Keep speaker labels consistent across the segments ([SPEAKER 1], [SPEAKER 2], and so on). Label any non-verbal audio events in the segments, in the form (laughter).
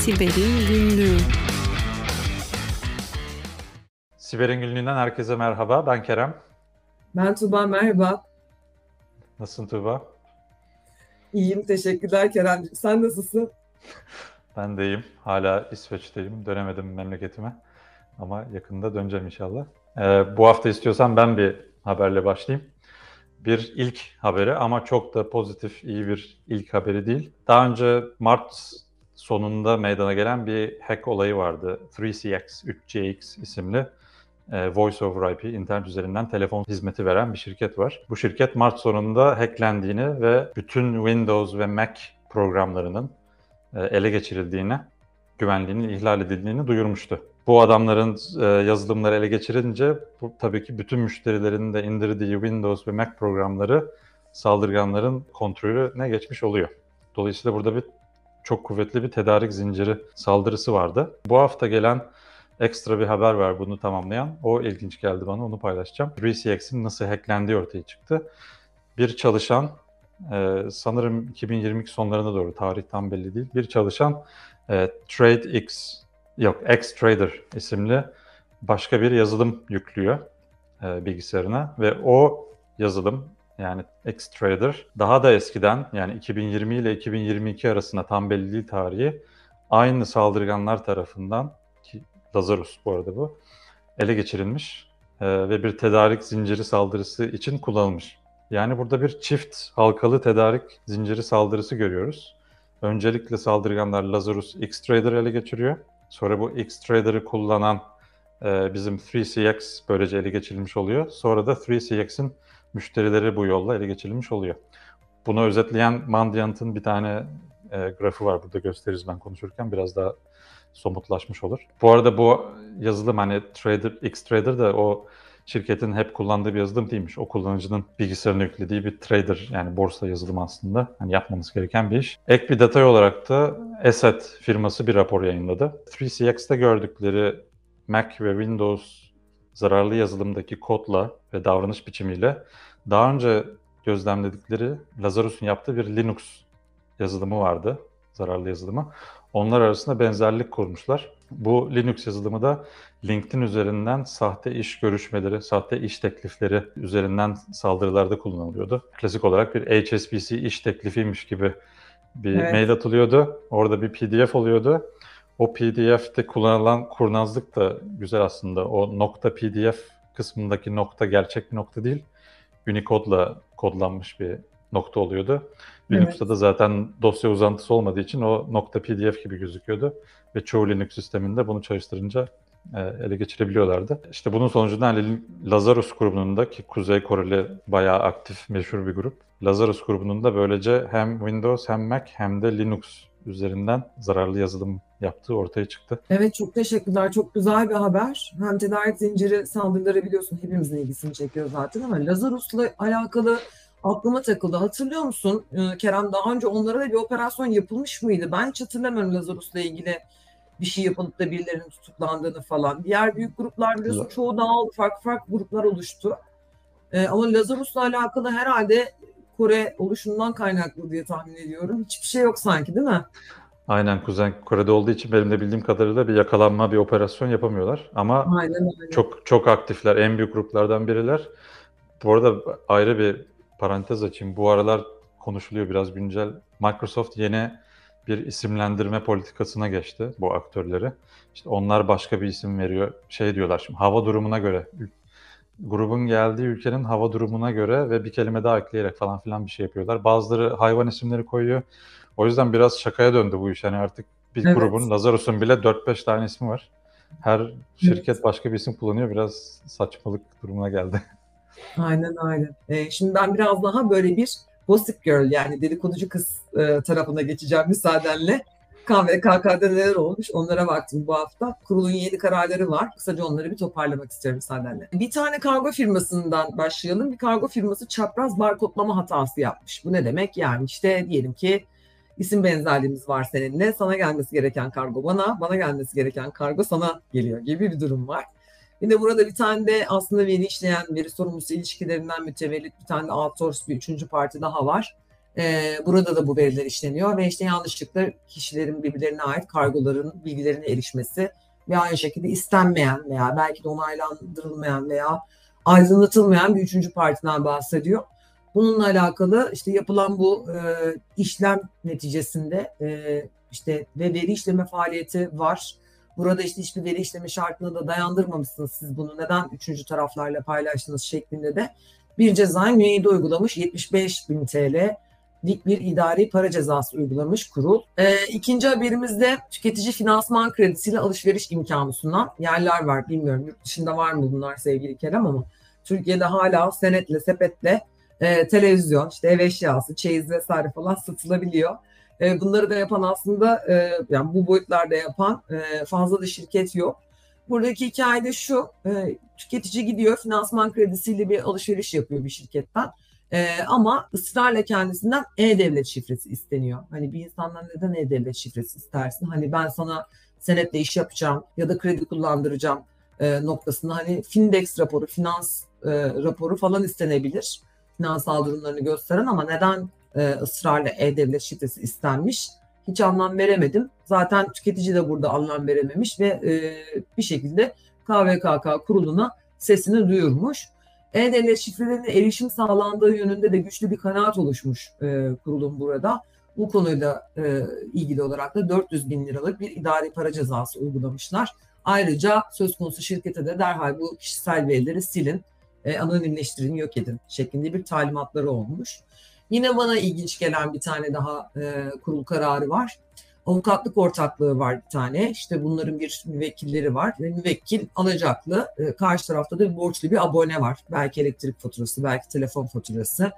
[SPEAKER 1] Siber'in Günlüğü
[SPEAKER 2] Siber'in Günlüğü'nden herkese merhaba. Ben Kerem.
[SPEAKER 3] Ben Tuba, merhaba.
[SPEAKER 2] Nasılsın Tuba?
[SPEAKER 3] İyiyim, teşekkürler Kerem. Sen nasılsın? (laughs)
[SPEAKER 2] Ben de iyiyim. Hala İsveç'teyim. Dönemedim memleketime. Ama yakında döneceğim inşallah. Ee, bu hafta istiyorsan ben bir haberle başlayayım. Bir ilk haberi ama çok da pozitif, iyi bir ilk haberi değil. Daha önce Mart sonunda meydana gelen bir hack olayı vardı. 3CX, 3CX isimli e, Voice over IP, internet üzerinden telefon hizmeti veren bir şirket var. Bu şirket Mart sonunda hacklendiğini ve bütün Windows ve Mac programlarının e, ele geçirildiğini, güvenliğinin ihlal edildiğini duyurmuştu. Bu adamların e, yazılımları ele geçirince bu, tabii ki bütün müşterilerin de indirdiği Windows ve Mac programları saldırganların kontrolüne geçmiş oluyor. Dolayısıyla burada bir çok kuvvetli bir tedarik zinciri saldırısı vardı. Bu hafta gelen ekstra bir haber var bunu tamamlayan. O ilginç geldi bana, onu paylaşacağım. 3CX'in nasıl hacklendiği ortaya çıktı. Bir çalışan, e, sanırım 2022 sonlarına doğru, tarih tam belli değil. Bir çalışan e, TradeX, yok X-Trader isimli başka bir yazılım yüklüyor e, bilgisayarına ve o yazılım yani X-Trader daha da eskiden yani 2020 ile 2022 arasında tam belli değil tarihi aynı saldırganlar tarafından ki Lazarus bu arada bu ele geçirilmiş e, ve bir tedarik zinciri saldırısı için kullanılmış. Yani burada bir çift halkalı tedarik zinciri saldırısı görüyoruz. Öncelikle saldırganlar Lazarus X-Trader ele geçiriyor. Sonra bu X-Trader'ı kullanan e, bizim 3CX böylece ele geçirilmiş oluyor. Sonra da 3CX'in müşterileri bu yolla ele geçirilmiş oluyor. Bunu özetleyen Mandiant'ın bir tane e, grafı var burada gösteririz ben konuşurken biraz daha somutlaşmış olur. Bu arada bu yazılım hani Trader, X-Trader da o şirketin hep kullandığı bir yazılım değilmiş. O kullanıcının bilgisayarına yüklediği bir trader yani borsa yazılımı aslında. Hani yapmamız gereken bir iş. Ek bir detay olarak da Asset firması bir rapor yayınladı. 3CX'te gördükleri Mac ve Windows zararlı yazılımdaki kodla ve davranış biçimiyle daha önce gözlemledikleri Lazarus'un yaptığı bir Linux yazılımı vardı. Zararlı yazılımı. Onlar arasında benzerlik kurmuşlar. Bu Linux yazılımı da LinkedIn üzerinden sahte iş görüşmeleri, sahte iş teklifleri üzerinden saldırılarda kullanılıyordu. Klasik olarak bir HSBC iş teklifiymiş gibi bir evet. mail atılıyordu. Orada bir PDF oluyordu. O PDF'te kullanılan kurnazlık da güzel aslında. O nokta PDF kısmındaki nokta gerçek bir nokta değil. Unicode'la kodlanmış bir nokta oluyordu. Linux'ta da zaten dosya uzantısı olmadığı için o nokta PDF gibi gözüküyordu. Ve çoğu Linux sisteminde bunu çalıştırınca e, ele geçirebiliyorlardı. İşte bunun sonucunda hani Lazarus grubunun da ki Kuzey Koreli bayağı aktif, meşhur bir grup. Lazarus grubunun da böylece hem Windows hem Mac hem de Linux üzerinden zararlı yazılım yaptığı ortaya çıktı.
[SPEAKER 3] Evet çok teşekkürler. Çok güzel bir haber. Hem tedarik zinciri saldırıları biliyorsun hepimizin ilgisini çekiyor zaten ama Lazarus'la alakalı aklıma takıldı. Hatırlıyor musun Kerem daha önce onlara da bir operasyon yapılmış mıydı? Ben hiç hatırlamıyorum Lazarus'la ilgili bir şey yapılıp da birilerinin tutuklandığını falan. Diğer büyük gruplar biliyorsun çoğu dağıldı. Farklı farklı gruplar oluştu. Ee, ama Lazarus'la alakalı herhalde Kore oluşundan kaynaklı diye tahmin ediyorum. Hiçbir şey yok sanki değil mi?
[SPEAKER 2] Aynen Kuzey Kore'de olduğu için benim de bildiğim kadarıyla bir yakalanma, bir operasyon yapamıyorlar. Ama Aynen, aynen. çok çok aktifler. En büyük gruplardan biriler. Bu arada ayrı bir parantez açayım. Bu aralar konuşuluyor biraz güncel. Microsoft yeni bir isimlendirme politikasına geçti bu aktörleri. İşte onlar başka bir isim veriyor. Şey diyorlar şimdi hava durumuna göre grubun geldiği ülkenin hava durumuna göre ve bir kelime daha ekleyerek falan filan bir şey yapıyorlar. Bazıları hayvan isimleri koyuyor. O yüzden biraz şakaya döndü bu iş. Yani artık bir evet. grubun Lazarus'un bile 4-5 tane ismi var. Her şirket evet. başka bir isim kullanıyor. Biraz saçmalık durumuna geldi.
[SPEAKER 3] Aynen aynen. Ee, şimdi ben biraz daha böyle bir gossip girl yani dedikoducu kız e, tarafına geçeceğim müsaadenle. KVKK'da neler olmuş onlara baktım bu hafta. Kurulun yeni kararları var. Kısaca onları bir toparlamak istiyorum müsaadenle. Bir tane kargo firmasından başlayalım. Bir kargo firması çapraz barkodlama hatası yapmış. Bu ne demek? Yani işte diyelim ki isim benzerliğimiz var seninle. Sana gelmesi gereken kargo bana, bana gelmesi gereken kargo sana geliyor gibi bir durum var. Yine burada bir tane de aslında veri işleyen veri sorumlusu ilişkilerinden mütevellit bir tane de outsource bir üçüncü parti daha var. E, burada da bu veriler işleniyor ve işte yanlışlıkla kişilerin birbirlerine ait kargoların bilgilerine erişmesi ve aynı şekilde istenmeyen veya belki de onaylandırılmayan veya aydınlatılmayan bir üçüncü partiden bahsediyor. Bununla alakalı işte yapılan bu e, işlem neticesinde e, işte ve veri işleme faaliyeti var. Burada işte hiçbir veri işleme şartına da dayandırmamışsınız siz bunu neden üçüncü taraflarla paylaştınız şeklinde de bir cezayı müeyyide uygulamış 75 bin TL bir idari para cezası uygulamış kurul. E, ikinci haberimizde tüketici finansman kredisiyle alışveriş imkanı sunan yerler var. Bilmiyorum yurt dışında var mı bunlar sevgili Kerem ama Türkiye'de hala senetle, sepetle e, televizyon, işte ev eşyası, çeyiz vesaire falan satılabiliyor. E, bunları da yapan aslında e, yani bu boyutlarda yapan e, fazla da şirket yok. Buradaki hikaye de şu, e, tüketici gidiyor finansman kredisiyle bir alışveriş yapıyor bir şirketten. E, ama ısrarla kendisinden e-devlet şifresi isteniyor. Hani bir insandan neden e-devlet şifresi istersin? Hani ben sana senetle iş yapacağım ya da kredi kullandıracağım e, noktasında hani Findex raporu, finans e, raporu falan istenebilir. Finansal durumlarını gösteren ama neden e, ısrarla e-devlet şifresi istenmiş? Hiç anlam veremedim. Zaten tüketici de burada anlam verememiş ve e, bir şekilde KVKK kuruluna sesini duyurmuş. E-Devlet şifrelerine erişim sağlandığı yönünde de güçlü bir kanaat oluşmuş e, kurulum burada. Bu konuyla e, ilgili olarak da 400 bin liralık bir idari para cezası uygulamışlar. Ayrıca söz konusu şirkete de derhal bu kişisel verileri silin, e, anonimleştirin, yok edin şeklinde bir talimatları olmuş. Yine bana ilginç gelen bir tane daha e, kurul kararı var. Avukatlık ortaklığı var bir tane. İşte bunların bir müvekkilleri var ve müvekkil alacaklı. E, karşı tarafta da borçlu bir abone var. Belki elektrik faturası, belki telefon faturası.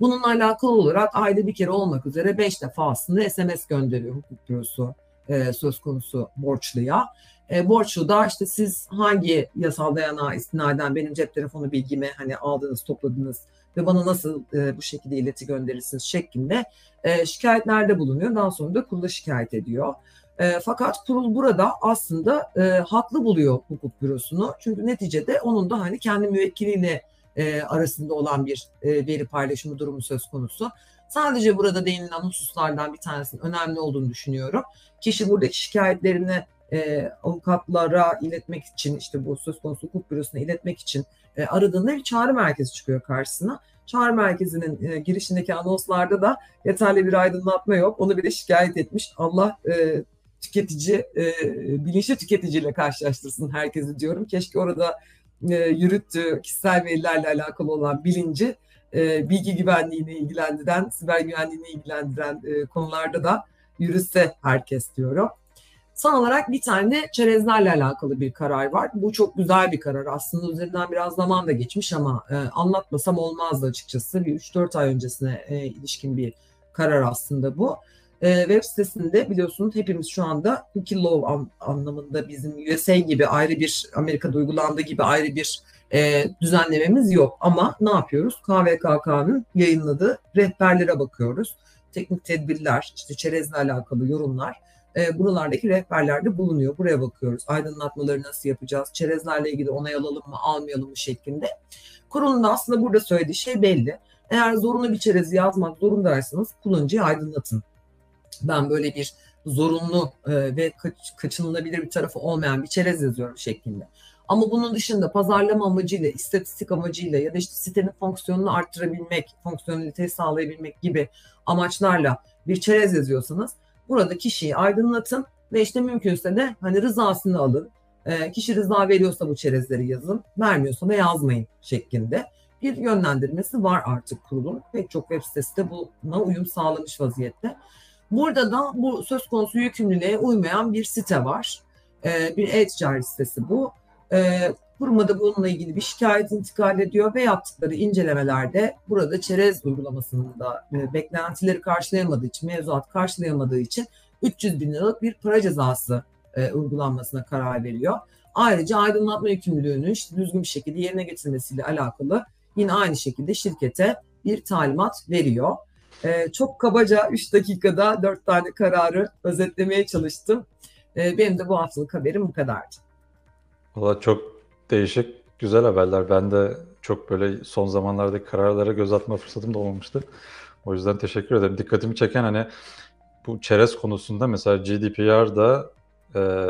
[SPEAKER 3] Bununla alakalı olarak ayda bir kere olmak üzere beş defa aslında SMS gönderiyor hukuk bürosu e, söz konusu borçluya. E, borçlu da işte siz hangi yasal dayanağa istinaden benim cep telefonu bilgimi hani aldınız, topladınız ve bana nasıl e, bu şekilde ileti gönderirsiniz şeklinde e, şikayetlerde bulunuyor. Daha sonra da kurula şikayet ediyor. E, fakat kurul burada aslında e, haklı buluyor hukuk bürosunu. Çünkü neticede onun da hani kendi müvekkiliyle e, arasında olan bir e, veri paylaşımı durumu söz konusu. Sadece burada değinilen hususlardan bir tanesinin önemli olduğunu düşünüyorum. Kişi buradaki şikayetlerini e, avukatlara iletmek için işte bu söz konusu hukuk bürosuna iletmek için e, aradığında bir çağrı merkezi çıkıyor karşısına. Çağrı merkezinin e, girişindeki anonslarda da yeterli bir aydınlatma yok. Onu bile şikayet etmiş. Allah e, tüketici, e, bilinçli tüketiciyle karşılaştırsın herkesi diyorum. Keşke orada e, yürüttüğü kişisel verilerle alakalı olan bilinci e, bilgi güvenliğini ilgilendiren, siber güvenliğini ilgilendiren e, konularda da yürütse herkes diyorum. Son olarak bir tane de çerezlerle alakalı bir karar var. Bu çok güzel bir karar. Aslında üzerinden biraz zaman da geçmiş ama e, anlatmasam olmazdı açıkçası. Bir 3-4 ay öncesine e, ilişkin bir karar aslında bu. E, web sitesinde biliyorsunuz hepimiz şu anda cookie law an, anlamında bizim USA gibi ayrı bir Amerika'da uygulandığı gibi ayrı bir e, düzenlememiz yok. Ama ne yapıyoruz? KVKK'nın yayınladığı rehberlere bakıyoruz. Teknik tedbirler, işte çerezle alakalı yorumlar e, buralardaki rehberlerde bulunuyor. Buraya bakıyoruz. Aydınlatmaları nasıl yapacağız? Çerezlerle ilgili onay alalım mı, almayalım mı şeklinde. Kurulun da aslında burada söylediği şey belli. Eğer zorunlu bir çerezi yazmak zorundaysanız kullanıcıyı aydınlatın. Ben böyle bir zorunlu e, ve kaç, kaçınılabilir bir tarafı olmayan bir çerez yazıyorum şeklinde. Ama bunun dışında pazarlama amacıyla, istatistik amacıyla ya da işte sitenin fonksiyonunu arttırabilmek, fonksiyoneliteyi sağlayabilmek gibi amaçlarla bir çerez yazıyorsanız Burada kişiyi aydınlatın ve işte mümkünse de hani rızasını alın. E, kişi rıza veriyorsa bu çerezleri yazın, vermiyorsa da yazmayın şeklinde bir yönlendirmesi var artık kurulun. Pek çok web sitesi de buna uyum sağlamış vaziyette. Burada da bu söz konusu yükümlülüğe uymayan bir site var. E, bir e-ticaret sitesi bu. E, kurumada bununla ilgili bir şikayet intikal ediyor ve yaptıkları incelemelerde burada çerez uygulamasının da e, beklentileri karşılayamadığı için, mevzuat karşılayamadığı için 300 bin liralık bir para cezası e, uygulanmasına karar veriyor. Ayrıca aydınlatma yükümlülüğünü işte düzgün bir şekilde yerine getirmesiyle alakalı yine aynı şekilde şirkete bir talimat veriyor. E, çok kabaca 3 dakikada 4 tane kararı özetlemeye çalıştım. E, benim de bu haftalık haberim bu kadardı.
[SPEAKER 2] Valla çok değişik, güzel haberler. Ben de çok böyle son zamanlardaki kararlara göz atma fırsatım da olmamıştı. O yüzden teşekkür ederim. Dikkatimi çeken hani bu çerez konusunda mesela GDPR'da e,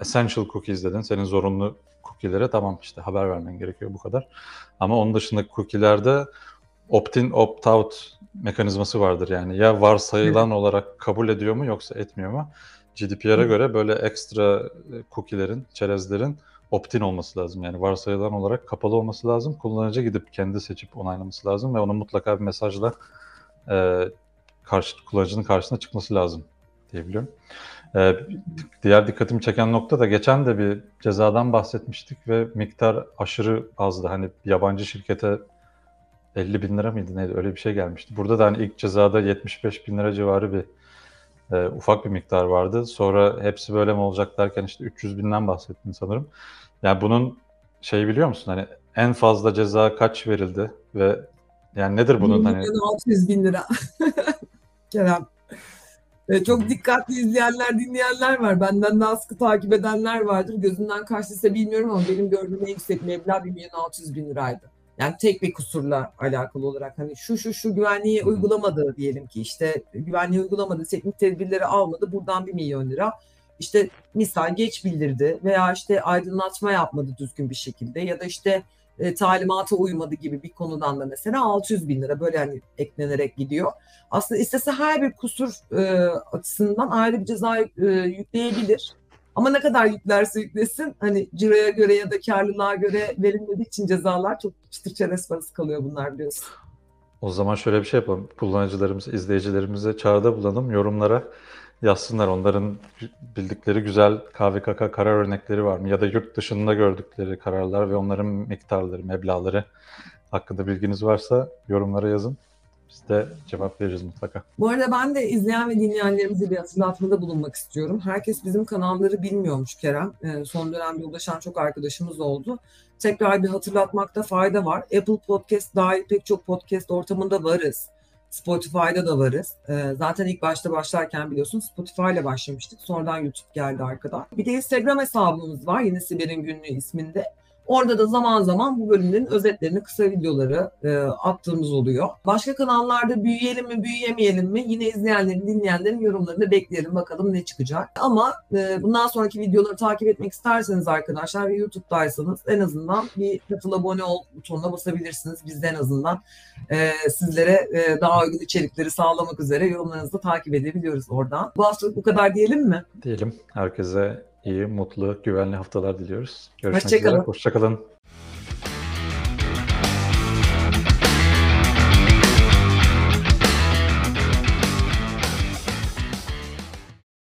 [SPEAKER 2] essential cookies dedin. Senin zorunlu cookie'lere tamam işte haber vermen gerekiyor bu kadar. Ama onun dışındaki cookie'lerde opt-in, opt-out mekanizması vardır yani. Ya varsayılan olarak kabul ediyor mu yoksa etmiyor mu? GDPR'a göre böyle ekstra e, cookie'lerin, çerezlerin opt-in olması lazım. Yani varsayılan olarak kapalı olması lazım. Kullanıcı gidip kendi seçip onaylaması lazım ve onun mutlaka bir mesajla e, karşı, kullanıcının karşısına çıkması lazım diyebiliyorum. E, diğer dikkatimi çeken nokta da geçen de bir cezadan bahsetmiştik ve miktar aşırı azdı. Hani yabancı şirkete 50 bin lira mıydı neydi öyle bir şey gelmişti. Burada da hani ilk cezada 75 bin lira civarı bir e, ufak bir miktar vardı. Sonra hepsi böyle mi olacak derken işte 300 binden bahsettin sanırım. Yani bunun şey biliyor musun hani en fazla ceza kaç verildi ve yani nedir bunun
[SPEAKER 3] 1
[SPEAKER 2] hani
[SPEAKER 3] milyon 600 bin lira. (laughs) Kerem. E, çok dikkatli izleyenler, dinleyenler var. Benden daha sıkı takip edenler vardır. Gözünden kaçtıysa bilmiyorum ama benim gördüğüm en yüksek meblağ 1 milyon 600 bin liraydı. Yani tek bir kusurla alakalı olarak hani şu şu şu güvenliği uygulamadı diyelim ki işte güvenliği uygulamadı, teknik tedbirleri almadı buradan 1 milyon lira. İşte misal geç bildirdi veya işte aydınlatma yapmadı düzgün bir şekilde ya da işte e, talimata uymadı gibi bir konudan da mesela 600 bin lira böyle hani eklenerek gidiyor. Aslında istese her bir kusur e, açısından ayrı bir ceza e, yükleyebilir. Ama ne kadar yüklerse yüklesin hani ciroya göre ya da karlılığa göre verilmediği için cezalar çok çıtır çerez parası kalıyor bunlar biliyorsun.
[SPEAKER 2] O zaman şöyle bir şey yapalım. Kullanıcılarımıza, izleyicilerimize çağrıda bulunalım. Yorumlara yazsınlar. Onların bildikleri güzel KVKK karar örnekleri var mı? Ya da yurt dışında gördükleri kararlar ve onların miktarları, meblağları hakkında bilginiz varsa yorumlara yazın. Biz de cevap veririz mutlaka.
[SPEAKER 3] Bu arada ben de izleyen ve dinleyenlerimize bir hatırlatmada bulunmak istiyorum. Herkes bizim kanalları bilmiyormuş Kerem. Ee, son dönemde ulaşan çok arkadaşımız oldu. Tekrar bir hatırlatmakta fayda var. Apple Podcast dahil pek çok podcast ortamında varız. Spotify'da da varız. Ee, zaten ilk başta başlarken biliyorsun Spotify ile başlamıştık. Sonradan YouTube geldi arkadan. Bir de Instagram hesabımız var. Yine Siber'in Günlüğü isminde. Orada da zaman zaman bu bölümlerin özetlerini, kısa videoları e, attığımız oluyor. Başka kanallarda büyüyelim mi, büyüyemeyelim mi? Yine izleyenlerin, dinleyenlerin yorumlarını bekleyelim. Bakalım ne çıkacak. Ama e, bundan sonraki videoları takip etmek isterseniz arkadaşlar ve YouTube'daysanız en azından bir katıl abone ol butonuna basabilirsiniz. Biz de en azından e, sizlere e, daha uygun içerikleri sağlamak üzere yorumlarınızı takip edebiliyoruz oradan. Bu haftalık bu kadar diyelim mi?
[SPEAKER 2] Diyelim herkese iyi, mutlu, güvenli haftalar diliyoruz. Görüşmek
[SPEAKER 3] Hoşça kalın.
[SPEAKER 2] üzere. Hoşçakalın.